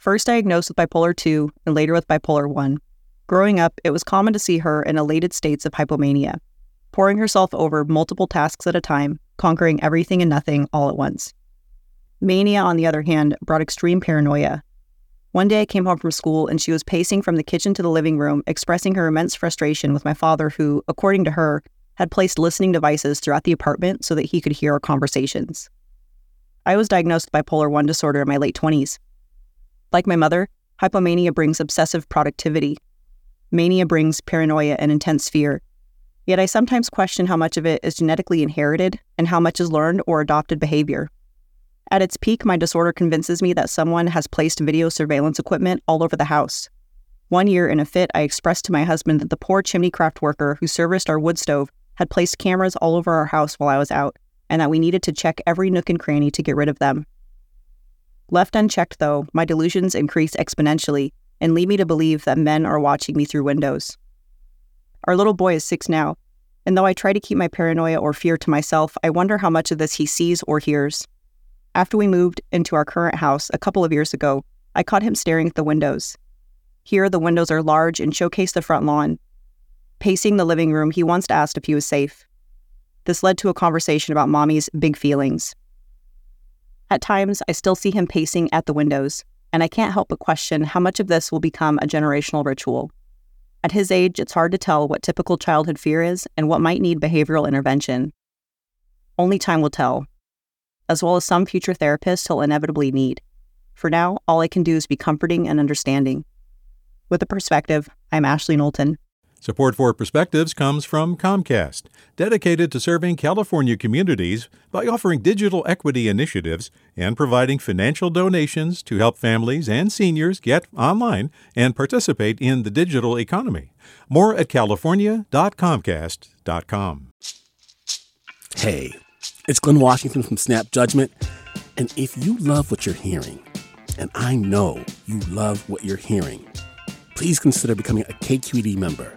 First diagnosed with bipolar 2 and later with bipolar 1. Growing up, it was common to see her in elated states of hypomania pouring herself over multiple tasks at a time, conquering everything and nothing all at once. Mania, on the other hand, brought extreme paranoia. One day I came home from school and she was pacing from the kitchen to the living room, expressing her immense frustration with my father, who, according to her, had placed listening devices throughout the apartment so that he could hear our conversations. I was diagnosed with bipolar 1 disorder in my late 20s. Like my mother, hypomania brings obsessive productivity. Mania brings paranoia and intense fear, Yet I sometimes question how much of it is genetically inherited and how much is learned or adopted behavior. At its peak, my disorder convinces me that someone has placed video surveillance equipment all over the house. One year, in a fit, I expressed to my husband that the poor chimney craft worker who serviced our wood stove had placed cameras all over our house while I was out, and that we needed to check every nook and cranny to get rid of them. Left unchecked, though, my delusions increase exponentially and lead me to believe that men are watching me through windows. Our little boy is six now, and though I try to keep my paranoia or fear to myself, I wonder how much of this he sees or hears. After we moved into our current house a couple of years ago, I caught him staring at the windows. Here, the windows are large and showcase the front lawn. Pacing the living room, he once asked if he was safe. This led to a conversation about mommy's big feelings. At times, I still see him pacing at the windows, and I can't help but question how much of this will become a generational ritual. At his age, it's hard to tell what typical childhood fear is and what might need behavioral intervention. Only time will tell, as well as some future therapists he'll inevitably need. For now, all I can do is be comforting and understanding. With a perspective, I'm Ashley Knowlton. Support for Perspectives comes from Comcast, dedicated to serving California communities by offering digital equity initiatives and providing financial donations to help families and seniors get online and participate in the digital economy. More at california.comcast.com. Hey, it's Glynn Washington from Snap Judgment, and if you love what you're hearing, and I know you love what you're hearing, please consider becoming a KQED member